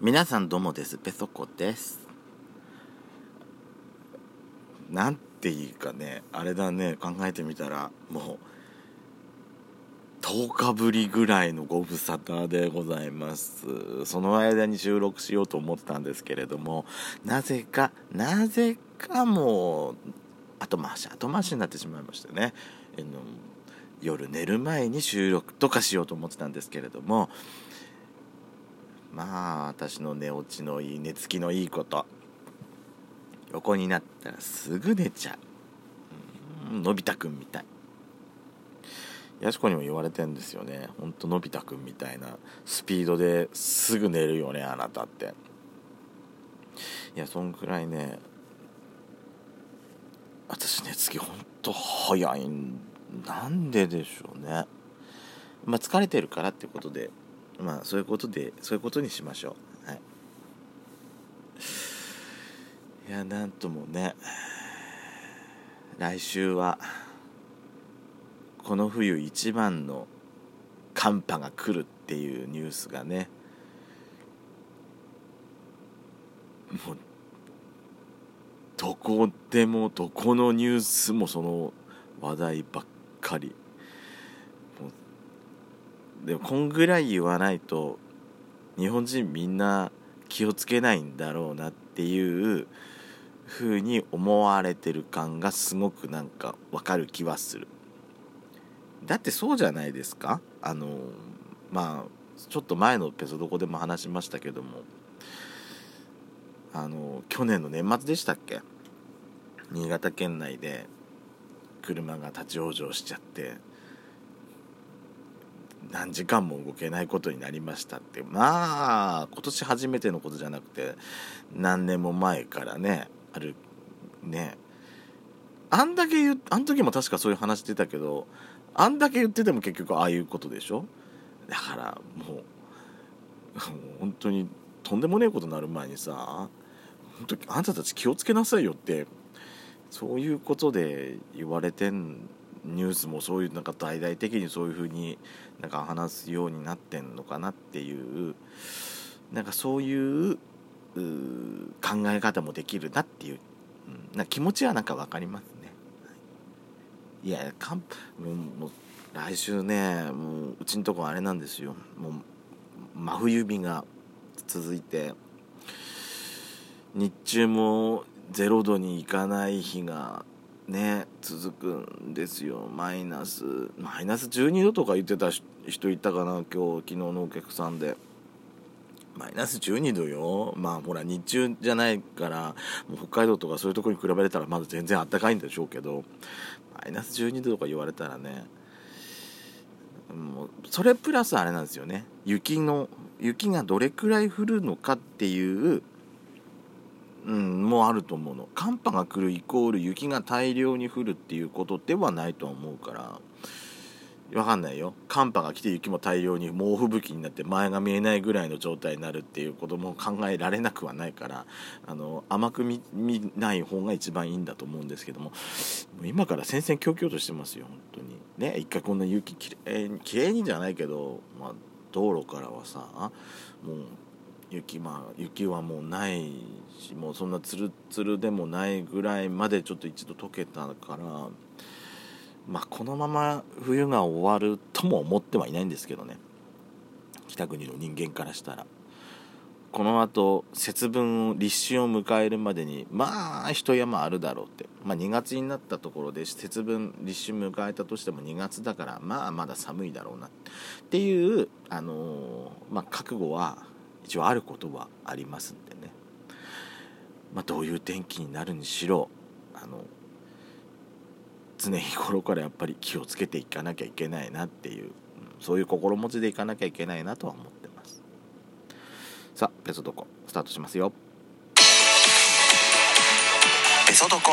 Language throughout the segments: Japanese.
皆さんどうもです。ペソコです。なんていうかねあれだね考えてみたらもう10日ぶりぐらいのご無沙汰でございます。その間に収録しようと思ったんですけれどもなぜかなぜかもう後回し後回しになってしまいましてね、えの夜寝る前に収録とかしようと思ってたんですけれどもまあ私の寝落ちのいい寝つきのいいこと。横になったらすぐ寝ちゃう、うん、のび太くんみたい。やしこにも言われてんですよね。ほんとのび太くんみたいなスピードですぐ寝るよねあなたって。いやそんくらいね私寝つきほんと早いんなんででしょうね。まあ疲れてるからってことでまあそういうことでそういうことにしましょう。はい。いやなんともね来週はこの冬一番の寒波が来るっていうニュースがねもうどこでもどこのニュースもその話題ばっかり。でもこんぐらい言わないと日本人みんな気をつけないんだろうなっていう風に思われてる感がすごくなんかわかる気はする。だってそうじゃないですか？あのまあちょっと前のペソドコでも話しましたけども。あの去年の年末でしたっけ？新潟県内で車が立ち往生しちゃって。何時間も動けないことになりましたって。まあ今年初めてのことじゃなくて何年も前からねあるね。あんだけ言あん時も確かそういう話してたけどあんだけ言ってても結局ああいうことでしょ？だからもう 本当にとんでもねえことになる前にさ本当あんたたち気をつけなさいよってそういうことで言われてんニュースもそういうなんか大々的にそういうふうになんか話すようになってんのかなっていうなんかそういう考え方もできるなっていう、うん、な気持ちはなんか分かりますね。いやかんもう来週ねもううちのとこあれなんですよもう真冬日が続いて日中も0度に行かない日がね続くんですよ。マイナスマイナス12度とか言ってた人いたかな今日昨日のお客さんで。マイナス12度よ。まあほら日中じゃないからもう北海道とかそういうとこに比べたらまだ全然あったかいんでしょうけど。マイナス12度とか言われたらね。もうそれプラスあれなんですよね。雪の雪がどれくらい降るのかっていううん、もあると思うの。寒波が来るイコール雪が大量に降るっていうことではないとは思うから。分かんないよ。寒波が来て雪も大量に猛吹雪になって前が見えないぐらいの状態になるっていうことも考えられなくはないから。あの甘く見ない方が一番いいんだと思うんですけども。今から戦々恐々としてますよ本当に。ね一回こんな雪きれいにきれいにじゃないけど、まあ、道路からはさもう雪まあ雪はもうないしもうそんなつるつるでもないぐらいまでちょっと一度溶けたからまあこのまま冬が終わるとも思ってはいないんですけどね。北国の人間からしたら。このあと節分立春を迎えるまでにまあ一山あるだろうって、まあ、2月になったところで節分立春迎えたとしても2月だからまあまだ寒いだろうな。っていう、あのー、まあ、覚悟は一応あることはありますんでね、まあ、どういう天気になるにしろあの常日頃からやっぱり気をつけていかなきゃいけないなっていう、そういう心持ちでいかなきゃいけないなとは思ってます。さあペソドコスタートしますよ。ペソドコ。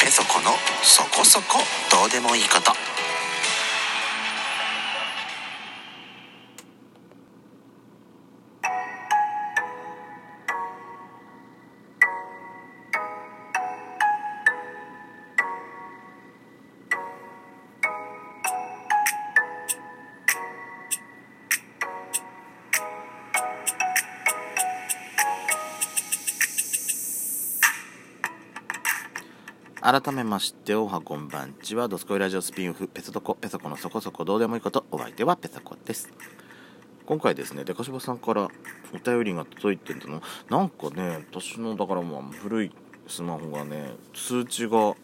ペソコのそこそこどうでもいいこと。改めましておはこんばんちはドスコイラジオスピンオフペソドコペソコのそこそこどうでもいいことお相手はペソコです。今回ですねデカシバさんからお便りが届いてるの。なんかね私のだからまあ古いスマホがね通知が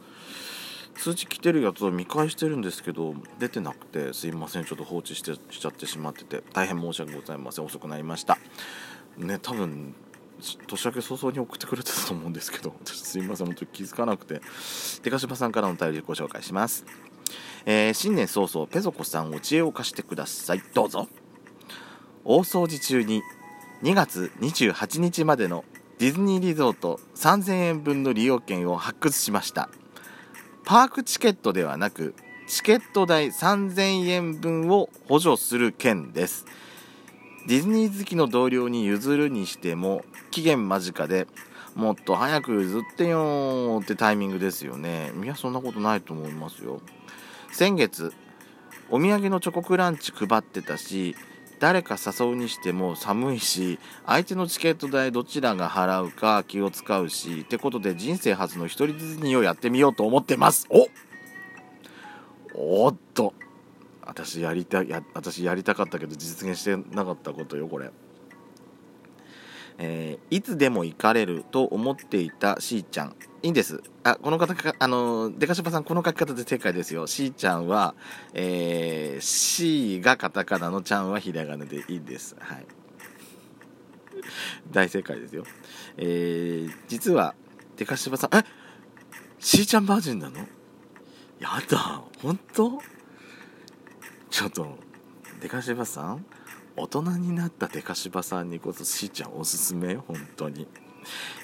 通知来てるやつを見返してるんですけど出てなくてすいませんちょっと放置してしちゃってしまってて大変申し訳ございません。遅くなりました。ね多分年明け早々に送ってくれてたと思うんですけど すいません本当に気づかなくて。デカシバさんからのお便りご紹介します、えー新年早々ペソコさんお知恵を貸してください。どうぞ。大掃除中に2月28日までのディズニーリゾート3000円分の利用券を発掘しました。パークチケットではなくチケット代3000円分を補助する券です。ディズニー好きの同僚に譲るにしても期限間近でもっと早く譲ってよーってタイミングですよね。いやそんなことないと思いますよ。先月お土産のチョコクランチ配ってたし誰か誘うにしても寒いし相手のチケット代どちらが払うか気を使うしってことで人生初の一人ディズニーをやってみようと思ってます。おおっと。私やりたや私やりたかったけど実現してなかったことよこれ。えーいつでも行かれると思っていたしーちゃん。いいんです。あこの方かあのデカシバさんこの書き方で正解ですよ。しーちゃんはえー、しーがカタカナのちゃんはひらがなでいいんです。はい。大正解ですよ。えー、実はデカシバさんえ？しーちゃんバージョンなの？やだ。本当？ちょっとデカシバさん大人になったデカシバさんにこそしーちゃんおすすめ？本当に。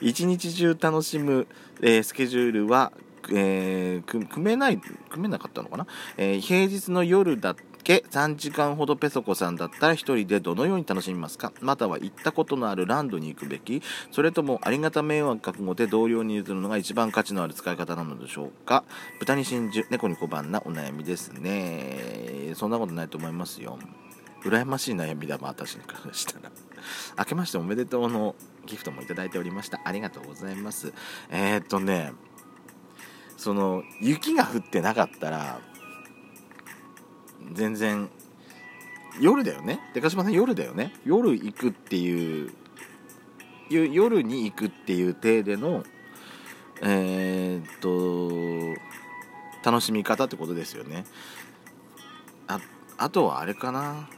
一日中楽しむ、えースケジュールは、えー組めない組めなかったのかな、えー平日の夜だけ3時間ほどペソコさんだったら一人でどのように楽しみますか？または行ったことのあるランドに行くべき？それともありがた迷惑覚悟で同僚に譲るのが一番価値のある使い方なのでしょうか？豚に真珠猫に小判なお悩みですね。そんなことないと思いますよ。羨ましい悩みだわ私からしたら。明けましておめでとうのギフトもいただいておりました。ありがとうございます。えー、っとねその雪が降ってなかったら全然夜だよね。でかしまさん夜だよね。夜行くっていう夜に行くっていう体でのえー、っと楽しみ方ってことですよね。ああとはあれかな。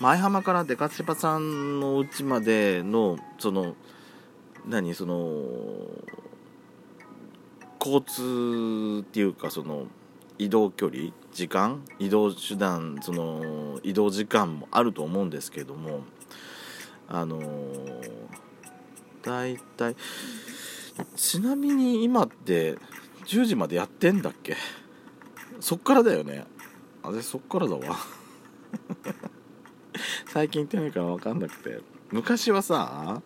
前浜からデカシバさんのうちまでのその何その交通っていうかその移動距離時間移動手段その移動時間もあると思うんですけどもあの大体ちなみに今って10時までやってんだっけ？そっからだよね。あれそっからだわ。最近行ってないから分かんなくて。昔はさ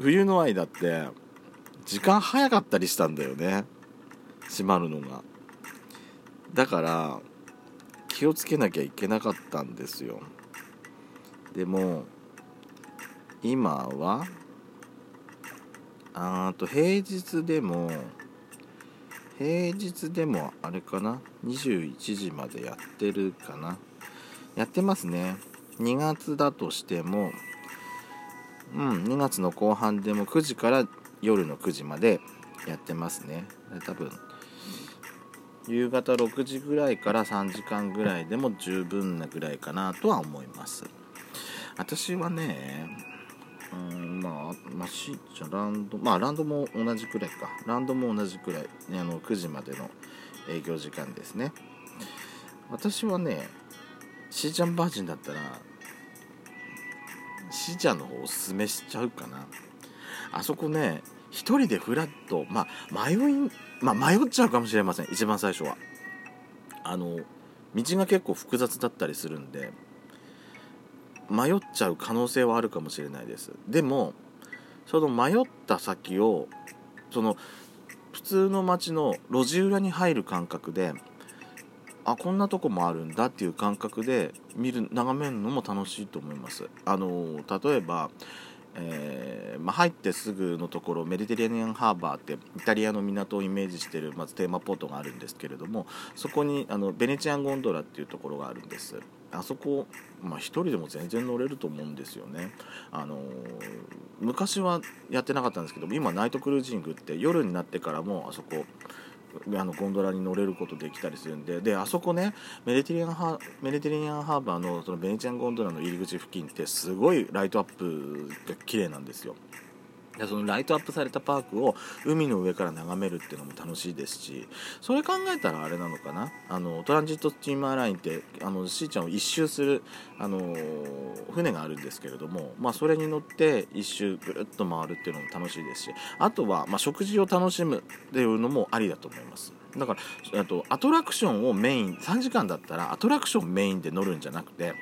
冬の間って時間早かったりしたんだよね。閉まるのが。だから気をつけなきゃいけなかったんですよ。でも今はあーと平日でも平日でもあれかな？21時までやってるかな。やってますね。2月だとしてもうん2月の後半でも9時から夜の9時までやってますね。多分夕方6時ぐらいから3時間ぐらいでも十分なぐらいかなとは思います。私はねうんまあまあしじゃランドまあランドも同じくらいか。ランドも同じくらいねあの9時までの営業時間ですね。私はねしーちゃんバージンだったらしーちゃんの方おすすめしちゃうかな。あそこね一人でフラッとまあ迷いまあ迷っちゃうかもしれません。一番最初は。あの道が結構複雑だったりするんで迷っちゃう可能性はあるかもしれないです。でもその迷った先をその普通の街の路地裏に入る感覚であこんなとこもあるんだっていう感覚で見る眺めるのも楽しいと思います。あの例えばえーまあ、入ってすぐのところメディテレーニアンハーバーってイタリアの港をイメージしているまずテーマポートがあるんですけれどもそこにあのベネチアンゴンドラっていうところがあるんです。あそこ、まあ、1人でも全然乗れると思うんですよね、あのー昔はやってなかったんですけど今ナイトクルージングって夜になってからもあそこあのゴンドラに乗れることできたりするんで。であそこねメディティリアンハメディテリアンハーバーのそのベネチアンゴンドラの入り口付近ってすごいライトアップが綺麗なんですよ。でそのライトアップされたパークを海の上から眺めるっていうのも楽しいですしそれ考えたらあれなのかな？あのトランジットスチーマーラインってあのしーちゃんを一周するあの船があるんですけれども、まあ、それに乗って一周ぐるっと回るっていうのも楽しいですしあとは、まあ、食事を楽しむっていうのもありだと思います。だからあとアトラクションをメイン3時間だったらアトラクションメインで乗るんじゃなくて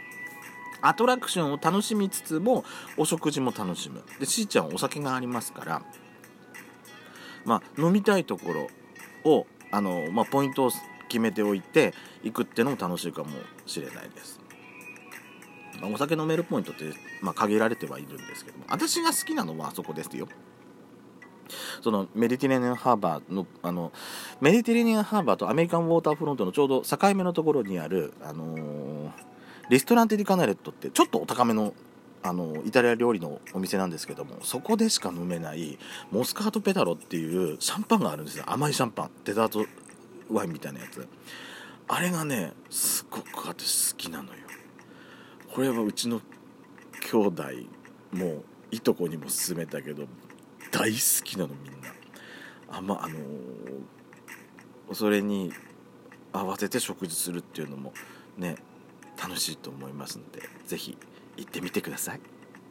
アトラクションを楽しみつつもお食事も楽しむ。でしーちゃんはお酒がありますからまあ飲みたいところをあの、まあ、ポイントを決めておいて行くっていうのも楽しいかもしれないです、まあ、お酒飲めるポイントって、まあ、限られてはいるんですけども私が好きなのはあそこですよ。そのメディテレーニアンハーバーのあのメディテレーニアンハーバーとアメリカンウォーターフロントのちょうど境目のところにある、あのーリストランテ・ディ・カナレットってちょっとお高めのあのイタリア料理のお店なんですけどもそこでしか飲めないモスカートペタロっていうシャンパンがあるんですよ。甘いシャンパン。デザートワインみたいなやつ。あれがねすごく私好きなのよ。これはうちの兄弟もういとこにも勧めたけど大好きなのみんな。あんまあのーそれに合わせて食事するっていうのもね楽しいと思いますのでぜひ行ってみてください。